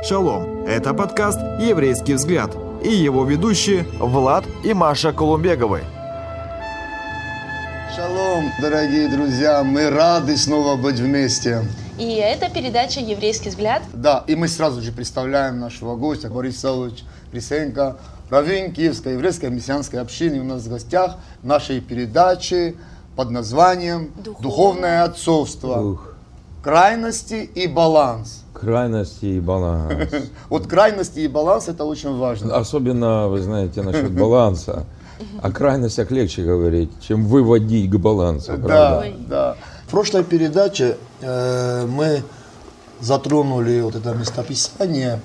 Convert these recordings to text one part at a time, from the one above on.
Шалом! Это подкаст «Еврейский взгляд» и его ведущие Влад и Маша Колумбеговы. Шалом, дорогие друзья, мы рады снова быть вместе. И это передача «Еврейский взгляд». Да, и мы сразу же представляем нашего гостя Борис Савович Присенко, раввин Киевской еврейской мессианской общины у нас в гостях нашей передачи под названием Духовное, «Духовное отцовство. Ух, Крайности и баланс». крайности и баланс. Вот крайности и баланс это очень важно. Особенно, вы знаете, насчет баланса. О крайностях легче говорить, чем выводить к балансу, Да, да. В прошлой передаче э, мы затронули вот это местописание.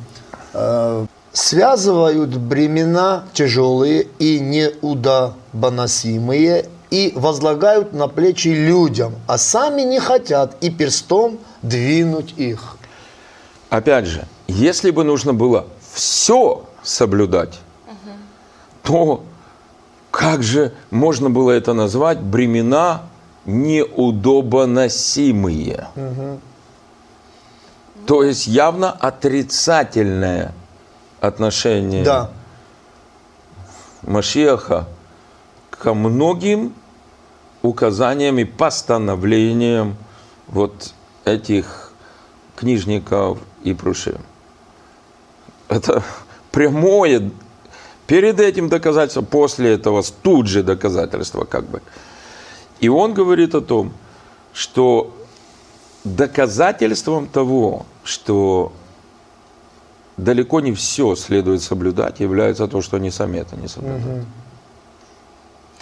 Э, связывают бремена тяжелые и неудобоносимые и возлагают на плечи людям, а сами не хотят и перстом двинуть их. Опять же, если бы нужно было все соблюдать, то как же можно было это назвать бремена неудобоносимые? То есть явно отрицательное отношение Да, Машеха ко многим указаниям и постановлениям вот этих книжников и прушим. Это прямое, перед этим доказательство, после этого тут же доказательство как бы. И он говорит о том, что доказательством того, что далеко не все следует соблюдать, является то, что они сами это не соблюдают.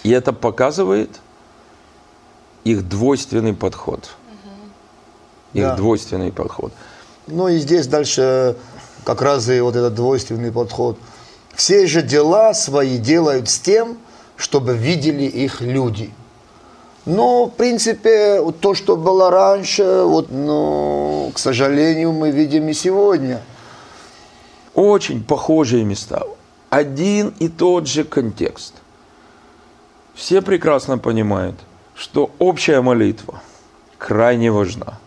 И это показывает их двойственный подход. Их Да. двойственный подход. Ну и здесь дальше как раз и вот этот двойственный подход. Все же дела свои делают с тем, чтобы видели их люди. Но, в принципе, то, что было раньше, вот, ну, к сожалению, мы видим и сегодня. Очень похожие места. Один и тот же контекст. Все прекрасно понимают, что общая молитва крайне важна.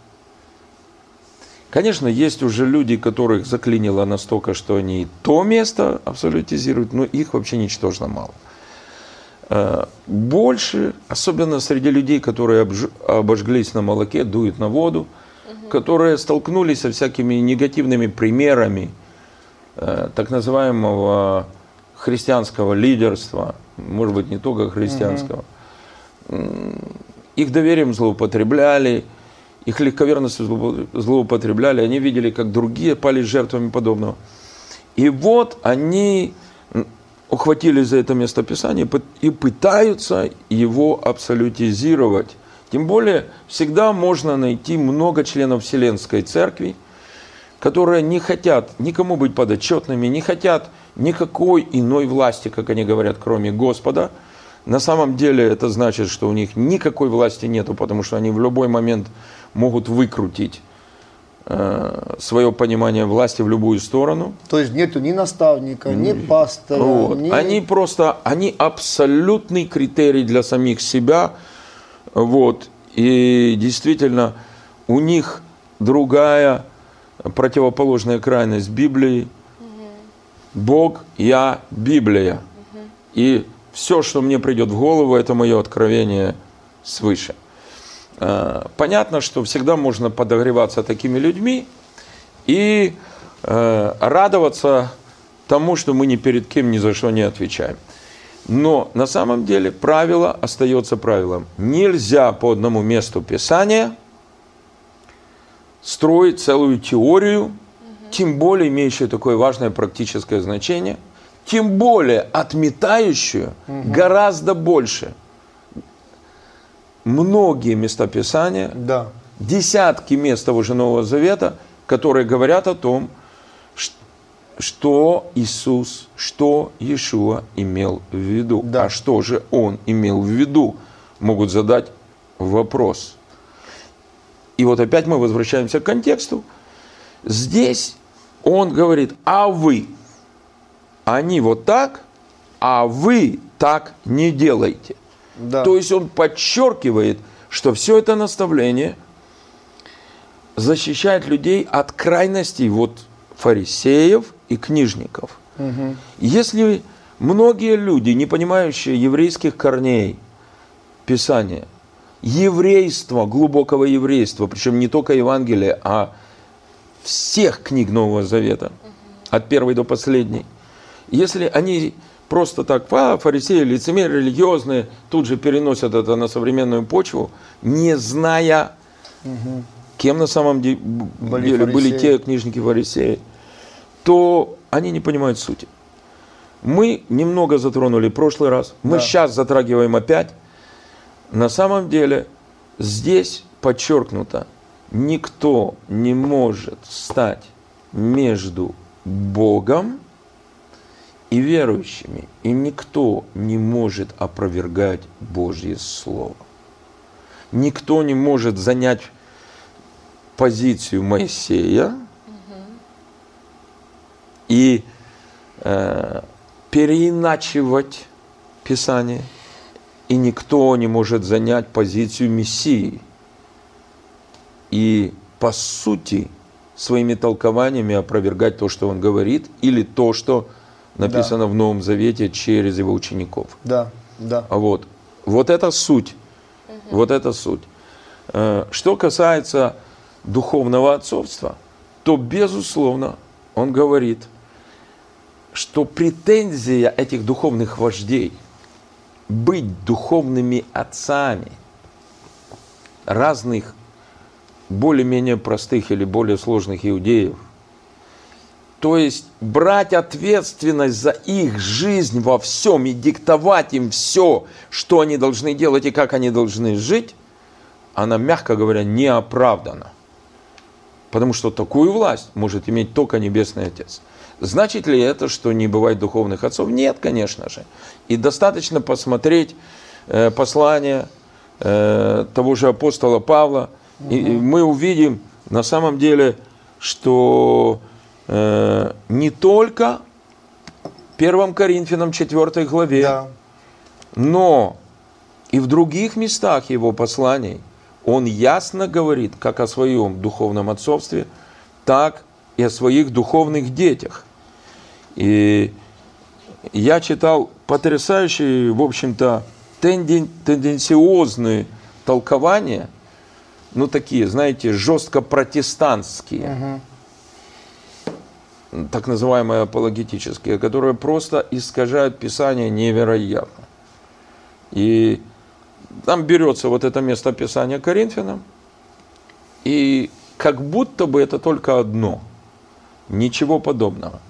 Конечно, есть уже люди, которых заклинило настолько, что они и то место абсолютизируют, но их вообще ничтожно мало. Э, Больше, особенно среди людей, которые обожглись на молоке, дуют на воду, которые столкнулись со всякими негативными примерами э, так называемого христианского лидерства, может быть, не только христианского, М, их доверием злоупотребляли, их легковерностью злоупо- злоупотребляли, они видели, как другие пали жертвами подобного. И вот они ухватились за это местописание и пытаются его абсолютизировать. Тем более, всегда можно найти много членов Вселенской Церкви, которые не хотят никому быть подотчетными, не хотят никакой иной власти, как они говорят, кроме Господа. На самом деле это значит, что у них никакой власти нету, потому что они в любой момент могут выкрутить э, свое понимание власти в любую сторону. То есть нету ни наставника, ни пастора, Вот. ни... Они просто, они абсолютный критерий для самих себя. Вот. И действительно, у них другая противоположная крайность Библии. Бог, я, Библия. И все, что мне придет в голову, это мое откровение свыше. Э, Понятно, что всегда можно подогреваться такими людьми и э, радоваться тому, что мы ни перед кем ни за что не отвечаем. Но на самом деле правило остается правилом. Нельзя по одному месту Писания строить целую теорию, тем более имеющую такое важное практическое значение, тем более отметающую гораздо больше многие места Писания, Да. десятки мест того же Нового Завета, которые говорят о том, что Иисус, что Иешуа имел в виду. Да. А что же Он имел в виду? Могут задать вопрос. И вот опять мы возвращаемся к контексту. Здесь он говорит, а вы, они вот так, а вы так не делайте. Да. То есть он подчеркивает, что все это наставление защищает людей от крайностей вот фарисеев и книжников. Если многие люди, не понимающие еврейских корней Писания, еврейства, глубокого еврейства, причем не только Евангелия, а всех книг Нового Завета, от первой до последней, если они просто так, а, фарисеи, лицемеры, религиозные, тут же переносят это на современную почву, не зная, кем на самом деле Были были, были фарисеи. те книжники фарисеи, то они не понимают сути. Мы немного затронули в прошлый раз, мы Да. сейчас затрагиваем опять. На самом деле здесь подчеркнуто, никто не может стать между Богом и верующими, и никто не может опровергать Божье Слово. Никто не может занять позицию Моисея и э, переиначивать Писание, и никто не может занять позицию Мессии. И по сути своими толкованиями опровергать то, что он говорит, или то, что написано в Новом Завете через его учеников. Да, да. А вот, вот это суть. Вот это суть. Э, Что касается духовного отцовства, то, безусловно, он говорит, что претензия этих духовных вождей быть духовными отцами разных более-менее простых или более сложных иудеев, то есть брать ответственность за их жизнь во всем и диктовать им все, что они должны делать и как они должны жить, она, мягко говоря, не оправдана. Потому что такую власть может иметь только Небесный Отец. Значит ли это, что не бывает духовных отцов? Нет, конечно же. И достаточно посмотреть э, послание э, того же апостола Павла, и, и мы увидим на самом деле, что э, не только 1 Коринфянам 4 главе, Да. но и в других местах его посланий он ясно говорит как о своем духовном отцовстве, так и о своих духовных детях. И я читал потрясающие, в общем-то, тенден- тенденциозные толкования, ну такие, знаете, жестко протестантские, так называемые апологетические, которые просто искажают Писание невероятно. И там берется вот это место Писания Коринфянам, и как будто бы это только одно. Ничего подобного.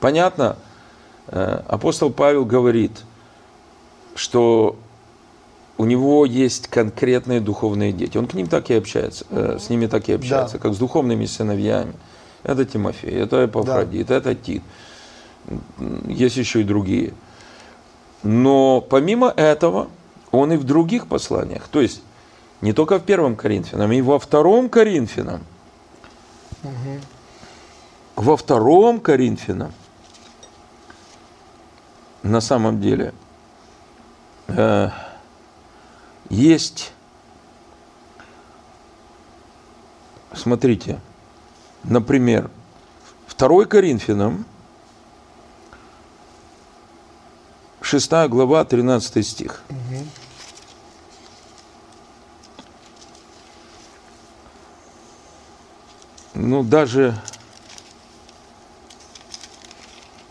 Понятно? Э, Апостол Павел говорит, что у него есть конкретные духовные дети. Он к ним так и общается, э, с ними так и общается, как с духовными сыновьями. Это Тимофей, это Эпафродит, это Тит. Есть еще и другие. Но помимо этого, он и в других посланиях, то есть не только в первом Коринфянам, и во втором Коринфянам, во втором Коринфянам, на самом деле, э, есть, смотрите, например, 2 Коринфянам, 6 глава, 13 стих. Ну, даже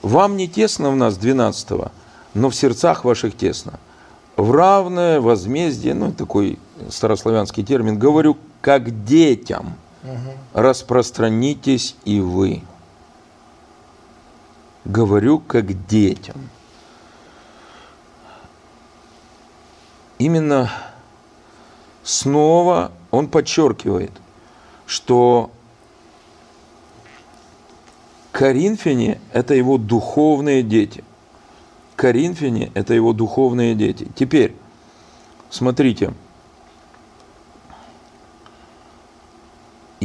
вам не тесно в нас 12 но в сердцах ваших тесно. В равное возмездие, ну, такой старославянский термин, говорю, как детям, распространитесь и вы. Говорю, как детям. Именно снова он подчеркивает, что Коринфяне – это его духовные дети. Коринфяне – это его духовные дети. Теперь, смотрите,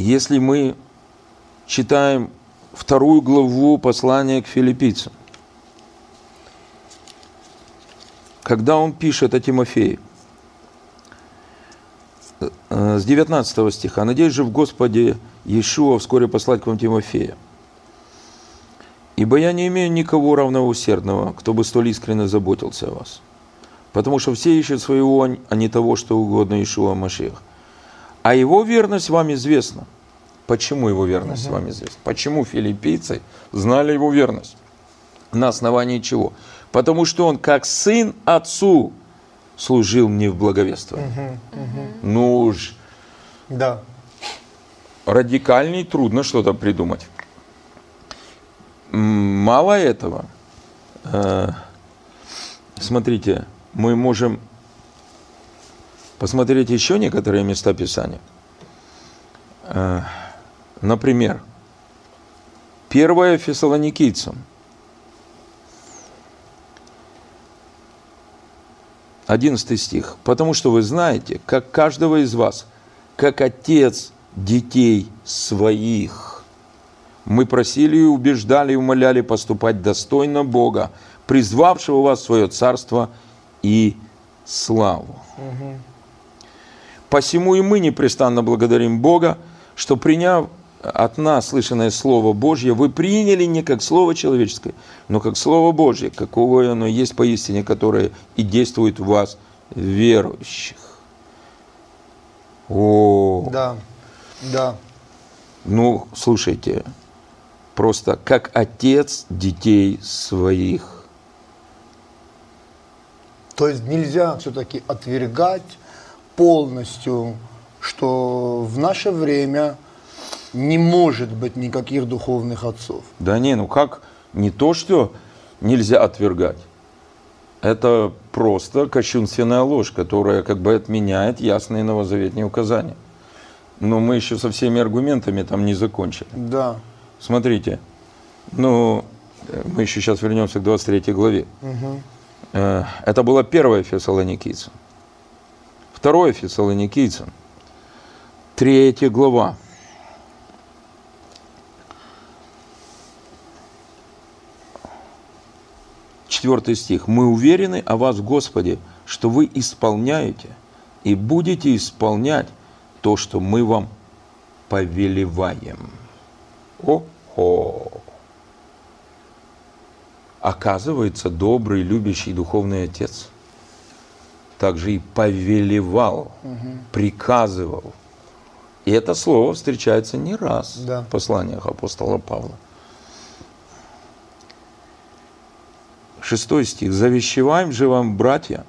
если мы читаем вторую главу послания к филиппийцам, когда он пишет о Тимофее, э, с 19 стиха, «Надеюсь же в Господе Иешуа вскоре послать к вам Тимофея, Ибо я не имею никого равноусердного, кто бы столь искренне заботился о вас. Потому что все ищут своего, а не того, что угодно Ишуа Машех. А его верность вам известна. Почему его верность вам известна? Почему филиппийцы знали его верность? На основании чего? Потому что он, как сын отцу, служил мне в благовествовании. Ну уж, Да. радикальней трудно что-то придумать. Мало этого. э, Смотрите, мы можем посмотреть еще некоторые места Писания. Например, 1 Фессалоникийцам, 11 стих. «Потому что вы знаете, как каждого из вас, как отец детей своих, мы просили и убеждали и умоляли поступать достойно Бога, призвавшего вас в свое царство и славу. Посему и мы непрестанно благодарим Бога, что приняв от нас слышанное Слово Божье, вы приняли не как Слово человеческое, но как Слово Божье, какого оно есть поистине, которое и действует в вас, верующих. О, Да. Да. ну, слушайте, просто как отец детей своих. То есть нельзя все-таки отвергать полностью, что в наше время не может быть никаких духовных отцов. Да не, ну как, не то, что нельзя отвергать. Это просто кощунственная ложь, которая как бы отменяет ясные новозаветные указания. Но мы еще со всеми аргументами там не закончили. Да. Смотрите, ну, мы еще сейчас вернемся к 23 главе. Э, Это было первое Фессалоникийцам. Второе Фессалоникийцам. Третья глава. Четвертый стих. «Мы уверены о вас, Господи, что вы исполняете и будете исполнять то, что мы вам повелеваем». О-хо! Оказывается, добрый, любящий духовный отец также и повелевал, приказывал. И это слово встречается не раз Да. в посланиях апостола Павла. Шестой стих. «Завещеваем же вам, братья,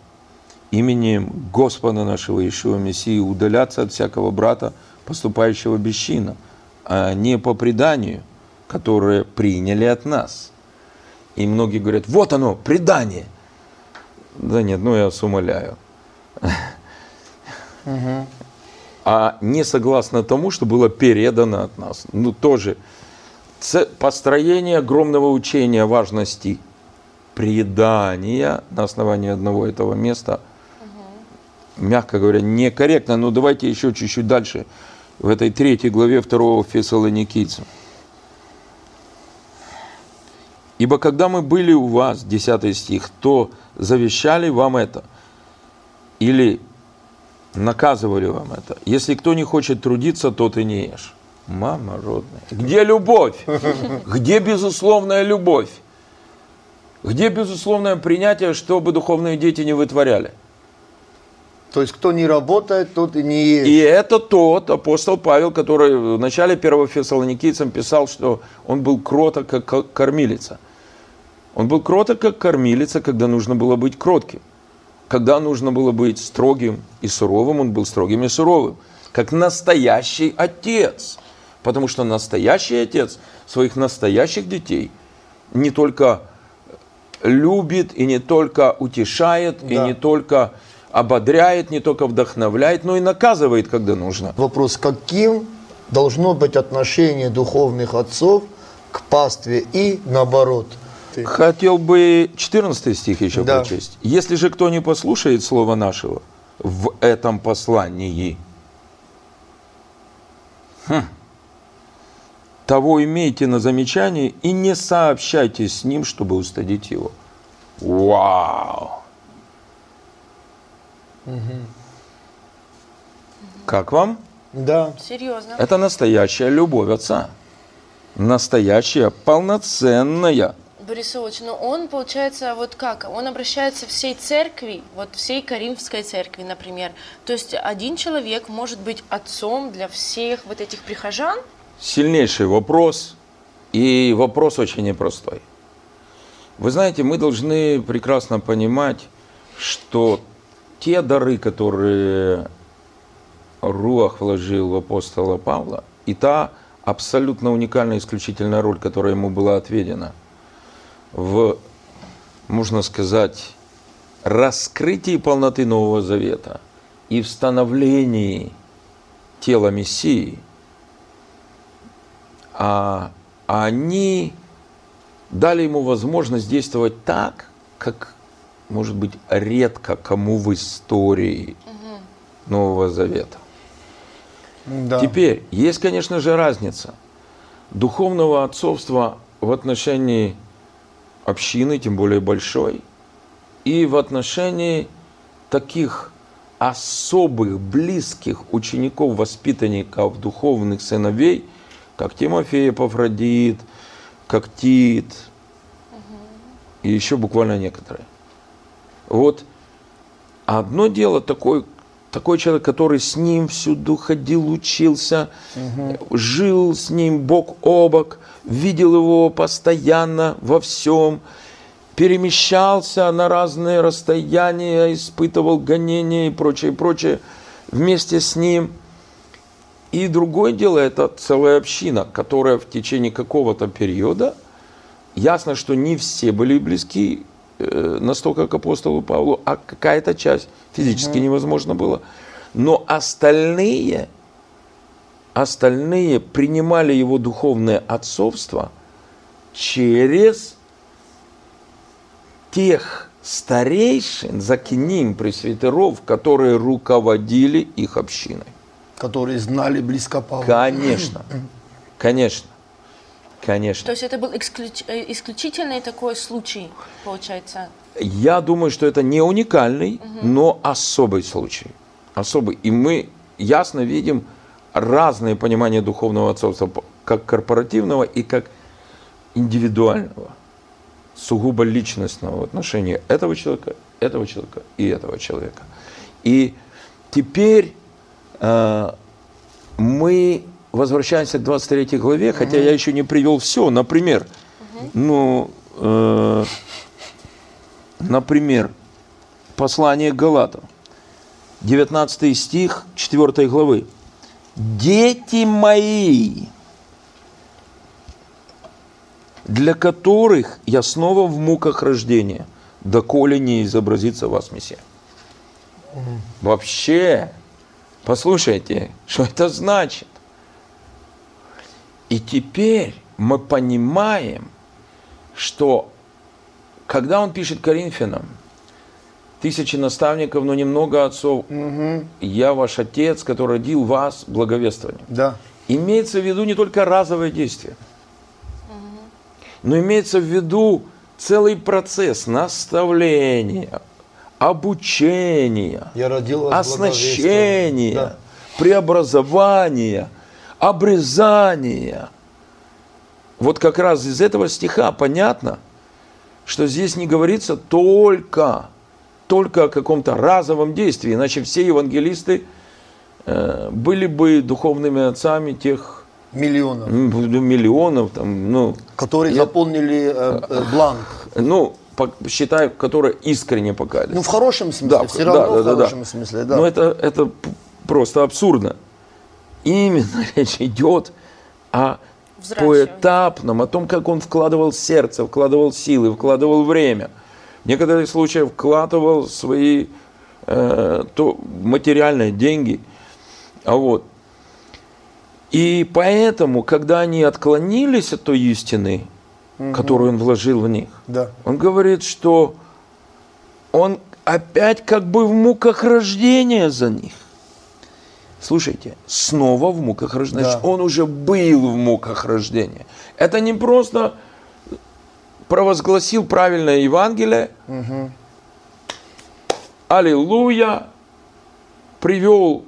именем Господа нашего Иешуа Мессии удаляться от всякого брата, поступающего бесчинно, а не по преданию, которое приняли от нас». И многие говорят, вот оно, предание. Да нет, ну я вас умоляю. А не согласно тому, что было передано от нас. Ну тоже построение огромного учения важности предания на основании одного этого места, мягко говоря, некорректно. Но давайте еще чуть-чуть дальше, в этой третьей главе второго Фессалоникийцам. Ибо когда мы были у вас, 10 стих, то завещали вам это, или наказывали вам это. Если кто не хочет трудиться, тот и не ешь. Мама родная. Где любовь? Где безусловная любовь? Где безусловное принятие, чтобы духовные дети не вытворяли? То есть кто не работает, тот и не ест. И это тот апостол Павел, который в начале первого Фессалоникийцам писал, что он был кроток, как ко- кормилица. Он был кроток, как кормилица, когда нужно было быть кротким. Когда нужно было быть строгим и суровым, он был строгим и суровым. Как настоящий отец. Потому что настоящий отец своих настоящих детей не только любит и не только утешает, и Да. не только ободряет, не только вдохновляет, но и наказывает, когда нужно. Вопрос, каким должно быть отношение духовных отцов к пастве и наоборот. Хотел бы 14 стих еще Да. прочесть. «Если же кто не послушает слова нашего в этом послании, хм, того имейте на замечании и не сообщайте с ним, чтобы устыдить его». Вау! Как вам? Да. Серьезно. Это настоящая любовь отца. настоящая, полноценная. Борис Ильич, но он, получается, вот как? Он обращается всей церкви, вот всей Каримской церкви, например. То есть один человек может быть отцом для всех вот этих прихожан? Сильнейший вопрос, и вопрос очень непростой. Вы знаете, мы должны прекрасно понимать, что те дары, которые Руах вложил в апостола Павла, и та абсолютно уникальная, исключительная роль, которая ему была отведена в, можно сказать, раскрытии полноты Нового Завета и в становлении тела Мессии, они дали ему возможность действовать так, как, может быть, редко кому в истории Нового Завета. Да. Теперь, есть, конечно же, разница духовного отцовства в отношении общины, тем более большой, и в отношении таких особых, близких учеников, воспитанников, духовных сыновей, как Тимофей Эпофродит, как Тит, и еще буквально некоторые. Вот одно дело такой, такой человек, который с ним всюду ходил, учился, жил с ним бок о бок, видел его постоянно во всем, перемещался на разные расстояния, испытывал гонения и прочее, прочее вместе с ним. И другое дело, это целая община, которая в течение какого-то периода, ясно, что не все были близки э, настолько к апостолу Павлу, а какая-то часть физически невозможно было. Но остальные, остальные принимали его духовное отцовство через тех старейшин, закиним, пресвитеров, которые руководили их общиной. Которые знали близко Павла. Конечно, конечно, То конечно. есть это был исключ- э, исключительный такой случай, получается? Я думаю, что это не уникальный, но особый случай. Особый. И мы ясно видим разные понимания духовного отцовства, как корпоративного и как индивидуального, сугубо личностного в отношении этого человека, этого человека и этого человека. И теперь мы возвращаемся к 23 главе, хотя я еще не привел все. Например, ну, э, например, послание Галатам, 19 стих 4 главы. Дети мои, для которых я снова в муках рождения, доколе не изобразится вас Мессия. Вообще, послушайте, что это значит? И теперь мы понимаем, что когда он пишет Коринфянам, тысячи наставников, но немного отцов, я ваш отец, который родил вас благовествованием. Да. Имеется в виду не только разовое действие, но имеется в виду целый процесс наставления, обучения, Я оснащения, благовествием. преобразования, обрезания. Вот как раз из этого стиха понятно, что здесь не говорится только, только о каком-то разовом действии, иначе все евангелисты э, были бы духовными отцами тех Да. Миллионов. миллионов, там, ну, Которые Я- заполнили э, э, бланк. ну, считай, которые искренне покались. Ну, в хорошем смысле. Да, все да, равно да, в да, да. хорошем смысле, да. Но это, это просто абсурдно. Именно речь идет о поэтапном, о том, как он вкладывал сердце, вкладывал силы, вкладывал время. В некоторых случаях вкладывал свои э, то, материальные деньги. А вот. И поэтому, когда они отклонились от той истины, которую он вложил в них, Да. он говорит, что он опять как бы в муках рождения за них. Слушайте, снова в муках рождения. Да. Значит, Он уже был в муках рождения. Это не просто провозгласил правильное Евангелие, аллилуйя, привел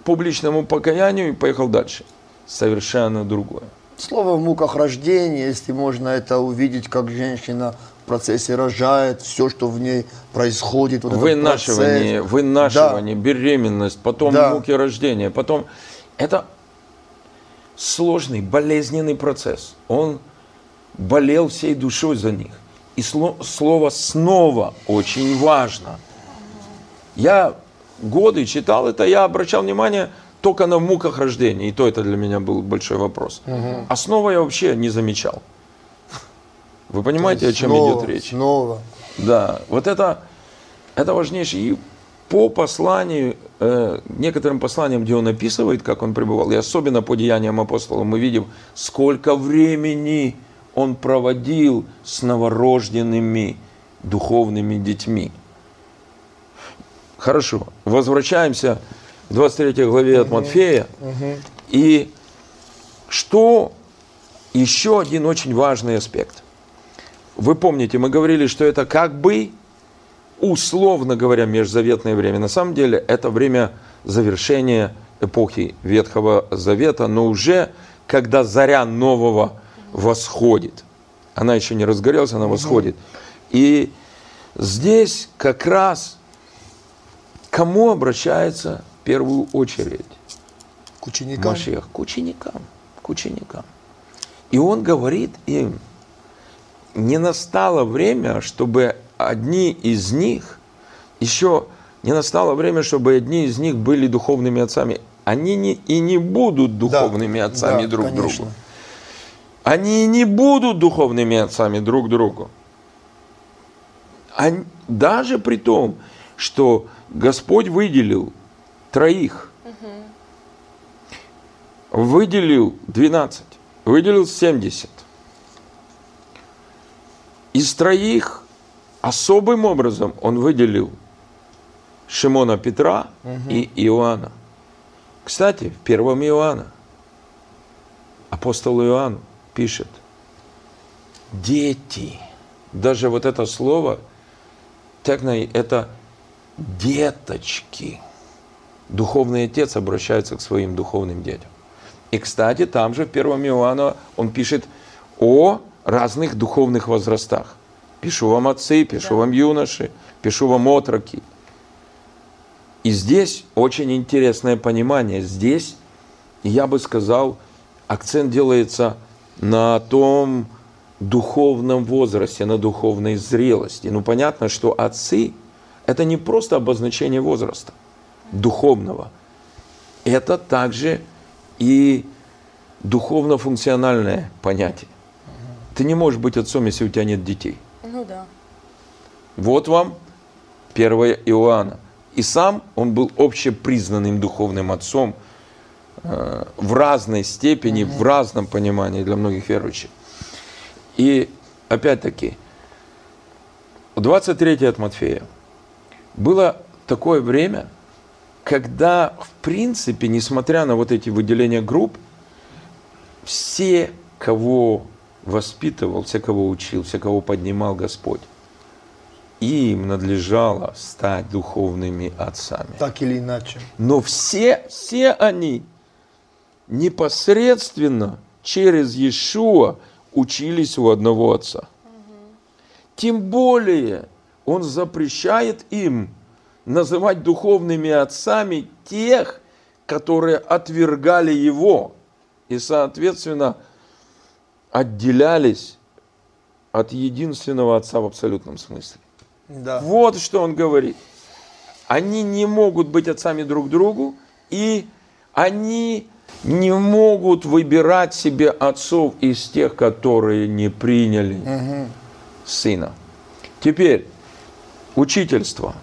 к публичному покаянию и поехал дальше. Совершенно другое. Слово в муках рождения, если можно это увидеть, как женщина в процессе рожает, все, что в ней происходит. Вот Вынашивание, вынашивание, беременность, потом Да. муки рождения, потом... Это сложный, болезненный процесс. Он болел всей душой за них. И сло- слово «снова» очень важно. Я годы читал это, я обращал внимание только на муках рождения, и то это для меня был большой вопрос. А снова я вообще не замечал. Вы понимаете, о чем Снова, идет речь? Снова. Да, вот это, это важнейшее. И по посланию, э, некоторым посланиям, где он описывает, как он пребывал, и особенно по деяниям апостолов, мы видим, сколько времени он проводил с новорожденными духовными детьми. Хорошо, возвращаемся к 23 главе от Матфея. И что еще один очень важный аспект. Вы помните, мы говорили, что это как бы, условно говоря, межзаветное время. На самом деле это время завершения эпохи Ветхого Завета, но уже когда заря нового восходит. Она еще не разгорелась, она восходит. И здесь как раз кому обращается в первую очередь? К ученикам. Машех к ученикам, к ученикам. И он говорит им, не настало время, чтобы одни из них, еще не настало время, чтобы одни из них были духовными отцами. Они не, и не будут Да, духовными отцами да, друг конечно. другу. Они и не будут духовными отцами друг другу. Они- даже при том, что Господь выделил троих, выделил 12, выделил 70. Из троих особым образом он выделил Шимона Петра и Иоанна. Кстати, в первом Иоанна апостол Иоанн пишет, дети, даже вот это слово, текной, это деточки. Духовный отец обращается к своим духовным детям. И, кстати, там же в первом Иоанна он пишет о разных духовных возрастах. Пишу вам отцы, пишу вам юноши, пишу вам отроки. И здесь очень интересное понимание. Здесь, я бы сказал, акцент делается на том духовном возрасте, на духовной зрелости. Ну, понятно, что отцы – это не просто обозначение возраста духовного. Это также и духовно-функциональное понятие. Ты не можешь быть отцом, если у тебя нет детей. Ну да. Вот вам 1 Иоанна. И сам он был общепризнанным духовным отцом э, в разной степени, в разном понимании для многих верующих. И опять-таки, 23 от Матфея. Было такое время, когда, в принципе, несмотря на вот эти выделения групп, все, кого воспитывал, все, кого учил, все, кого поднимал Господь, им надлежало стать духовными отцами. Так или иначе. Но все, все они непосредственно через Иешуа учились у одного отца. Тем более он запрещает им называть духовными отцами тех, которые отвергали его и, соответственно, отделялись от единственного отца в абсолютном смысле. Да. Вот что он говорит. Они не могут быть отцами друг другу, и они не могут выбирать себе отцов из тех, которые не приняли сына. Теперь, учительство.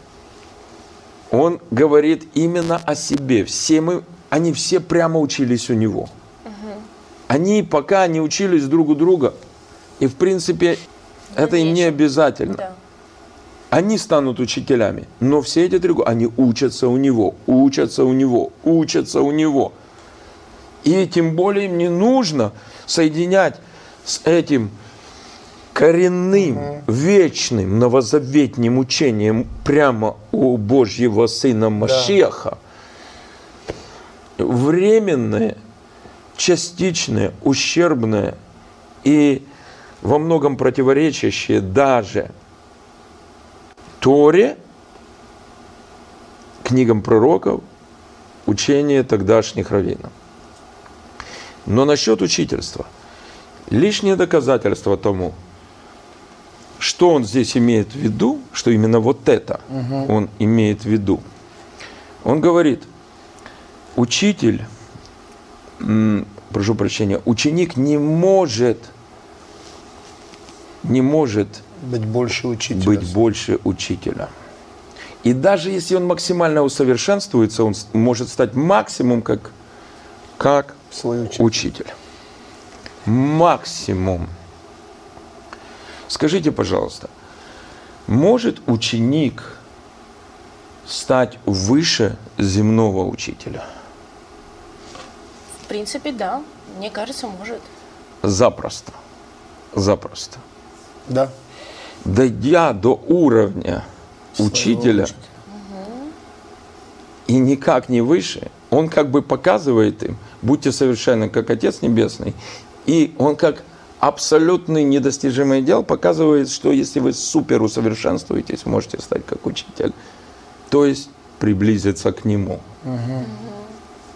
Он говорит именно о себе. Все мы, они все прямо учились у него. Они пока не учились друг у друга, и в принципе это им не обязательно. Да. Они станут учителями, но все эти три года, они учатся у него, учатся у него, учатся у него. И тем более им не нужно соединять с этим коренным, вечным, новозаветним учением прямо у Божьего Сына Машеха временное частичное, ущербное и во многом противоречащее даже Торе, книгам пророков, учение тогдашних раввинов. Но насчет учительства. Лишнее доказательство тому, что он здесь имеет в виду, что именно вот это угу. он имеет в виду. Он говорит, учитель, прошу прощения, ученик не может, не может быть больше учителя. Быть больше учителя. И даже если он максимально усовершенствуется, он может стать максимум как, как Свой учитель. учитель. Максимум. Скажите, пожалуйста, может ученик стать выше земного учителя? В принципе, да. Мне кажется, может. Запросто. Запросто. Да. Дойдя до уровня учителя и никак не выше, он как бы показывает им, будьте совершенны, как Отец Небесный, и он как абсолютный недостижимый идеал показывает, что если вы супер усовершенствуетесь, можете стать как учитель. То есть приблизиться к нему. Угу.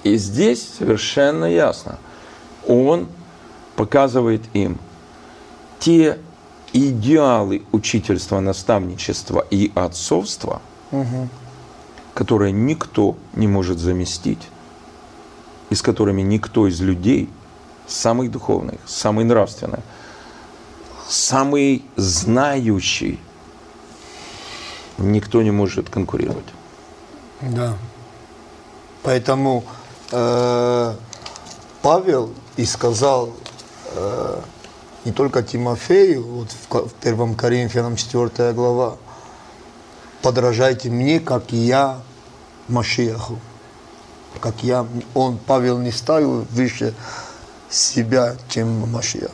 И здесь совершенно ясно. Он показывает им те идеалы учительства, наставничества и отцовства, угу. которые никто не может заместить, и с которыми никто из людей самый духовный, самый нравственный, самый знающий, никто не может конкурировать. Да. Поэтому э, Павел и сказал э, не только Тимофею, вот в, в 1 Коринфянам 4 глава, подражайте мне, как и я Машиаху. Как я, он, Павел не ставил выше себя, чем Машиах.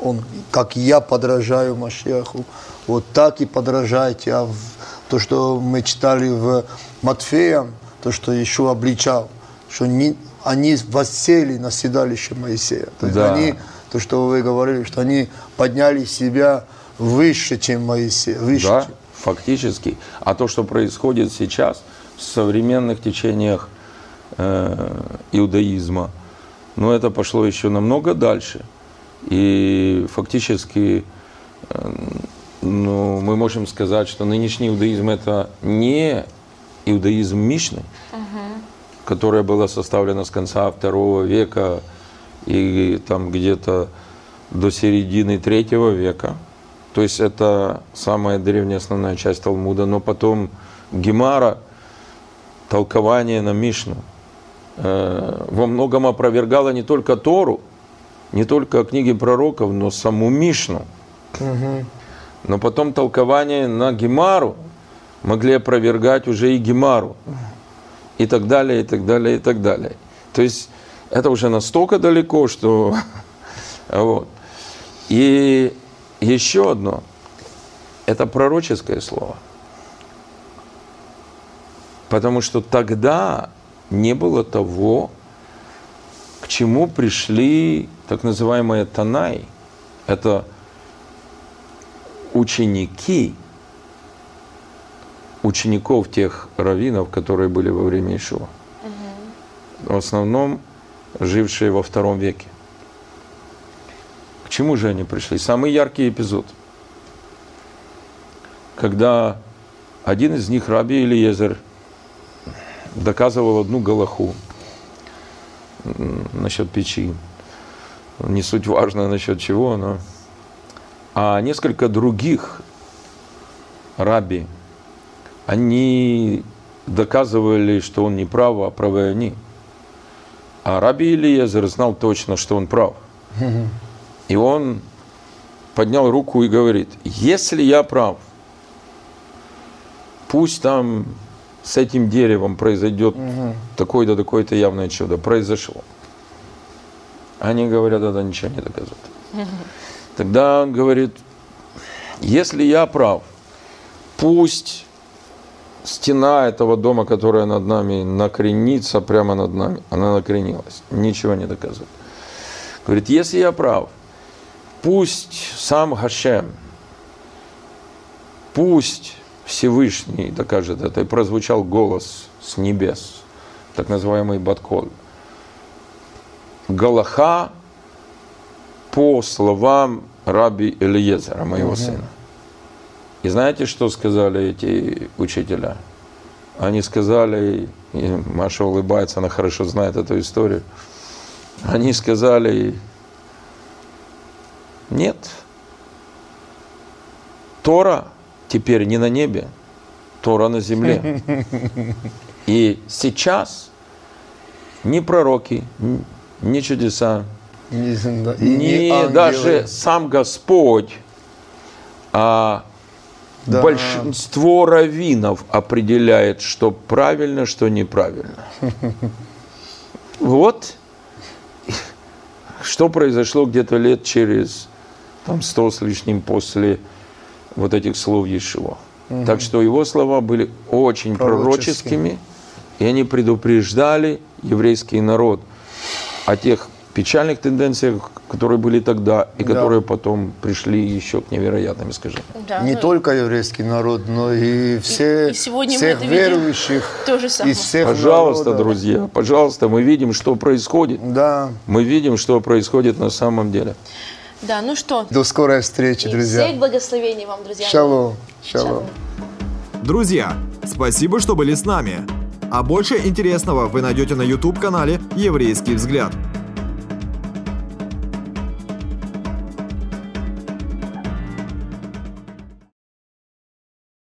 Он, как я подражаю Машиаху, вот так и подражайте. А в, то, что мы читали в Матфея, то, что еще обличал, что не, они воссели на седалище Моисея. То есть да. они, то, что вы говорили, что они подняли себя выше, чем Моисей. Выше, да, чем... фактически. А то, что происходит сейчас в современных течениях э, иудаизма – но это пошло еще намного дальше. И фактически ну, мы можем сказать, что нынешний иудаизм это не иудаизм Мишны, угу. которая была составлена с конца второго века и там где-то до середины третьего века. То есть это самая древняя основная часть Талмуда, но потом Гемара, толкование на Мишну – Э, во многом опровергала не только Тору, не только книги пророков, но саму Мишну. Угу. Но потом толкование на Гемару могли опровергать уже и Гемару. И так далее, и так далее, и так далее. То есть это уже настолько далеко, что... вот. И еще одно. Это пророческое слово. Потому что тогда не было того, к чему пришли так называемые Танай. Это ученики учеников тех раввинов, которые были во время Ишуа. Угу. В основном жившие во втором веке. К чему же они пришли? Самый яркий эпизод. Когда один из них, Раби Илиезер, доказывал одну галаху насчет печи. Не суть важно насчет чего, но... А несколько других раби, они доказывали, что он не прав, а правы они. А раби Илиезер знал точно, что он прав. И он поднял руку и говорит, если я прав, пусть там с этим деревом произойдет угу. такое-то, такое-то явное чудо. Произошло. Они говорят, это ничего не доказывает. Угу. Тогда он говорит, если я прав, пусть стена этого дома, которая над нами накренится прямо над нами, она накренилась. Ничего не доказывает. Говорит, если я прав, пусть сам Гашем, пусть Всевышний докажет это. И прозвучал голос с небес, так называемый Батколь. Галаха по словам раби Элиезера, моего сына. И знаете, что сказали эти учителя? Они сказали, и Маша улыбается, она хорошо знает эту историю. Они сказали, нет, Тора теперь не на небе, Тора на земле. И сейчас ни пророки, ни чудеса, Не, да, и не ангелы. даже сам Господь, а Да. большинство раввинов определяет, что правильно, что неправильно. Вот что произошло где-то лет через там, сто с лишним после вот этих слов Ешива. Так что его слова были очень Пророческими. пророческими, и они предупреждали еврейский народ о тех печальных тенденциях, которые были тогда и Да. которые потом пришли еще к невероятным искажениям. Да, Не ну, только еврейский народ, но и все, и сегодня мы всех это видим. верующих То же самое. из всех Пожалуйста, народов. друзья, пожалуйста, мы видим, что происходит. Да. Мы видим, что происходит на самом деле. Да, ну что, До скорой встречи, и друзья. всех благословений вам, друзья. Шалом. Шалом. Друзья, спасибо, что были с нами. А больше интересного вы найдете на YouTube-канале «Еврейский взгляд».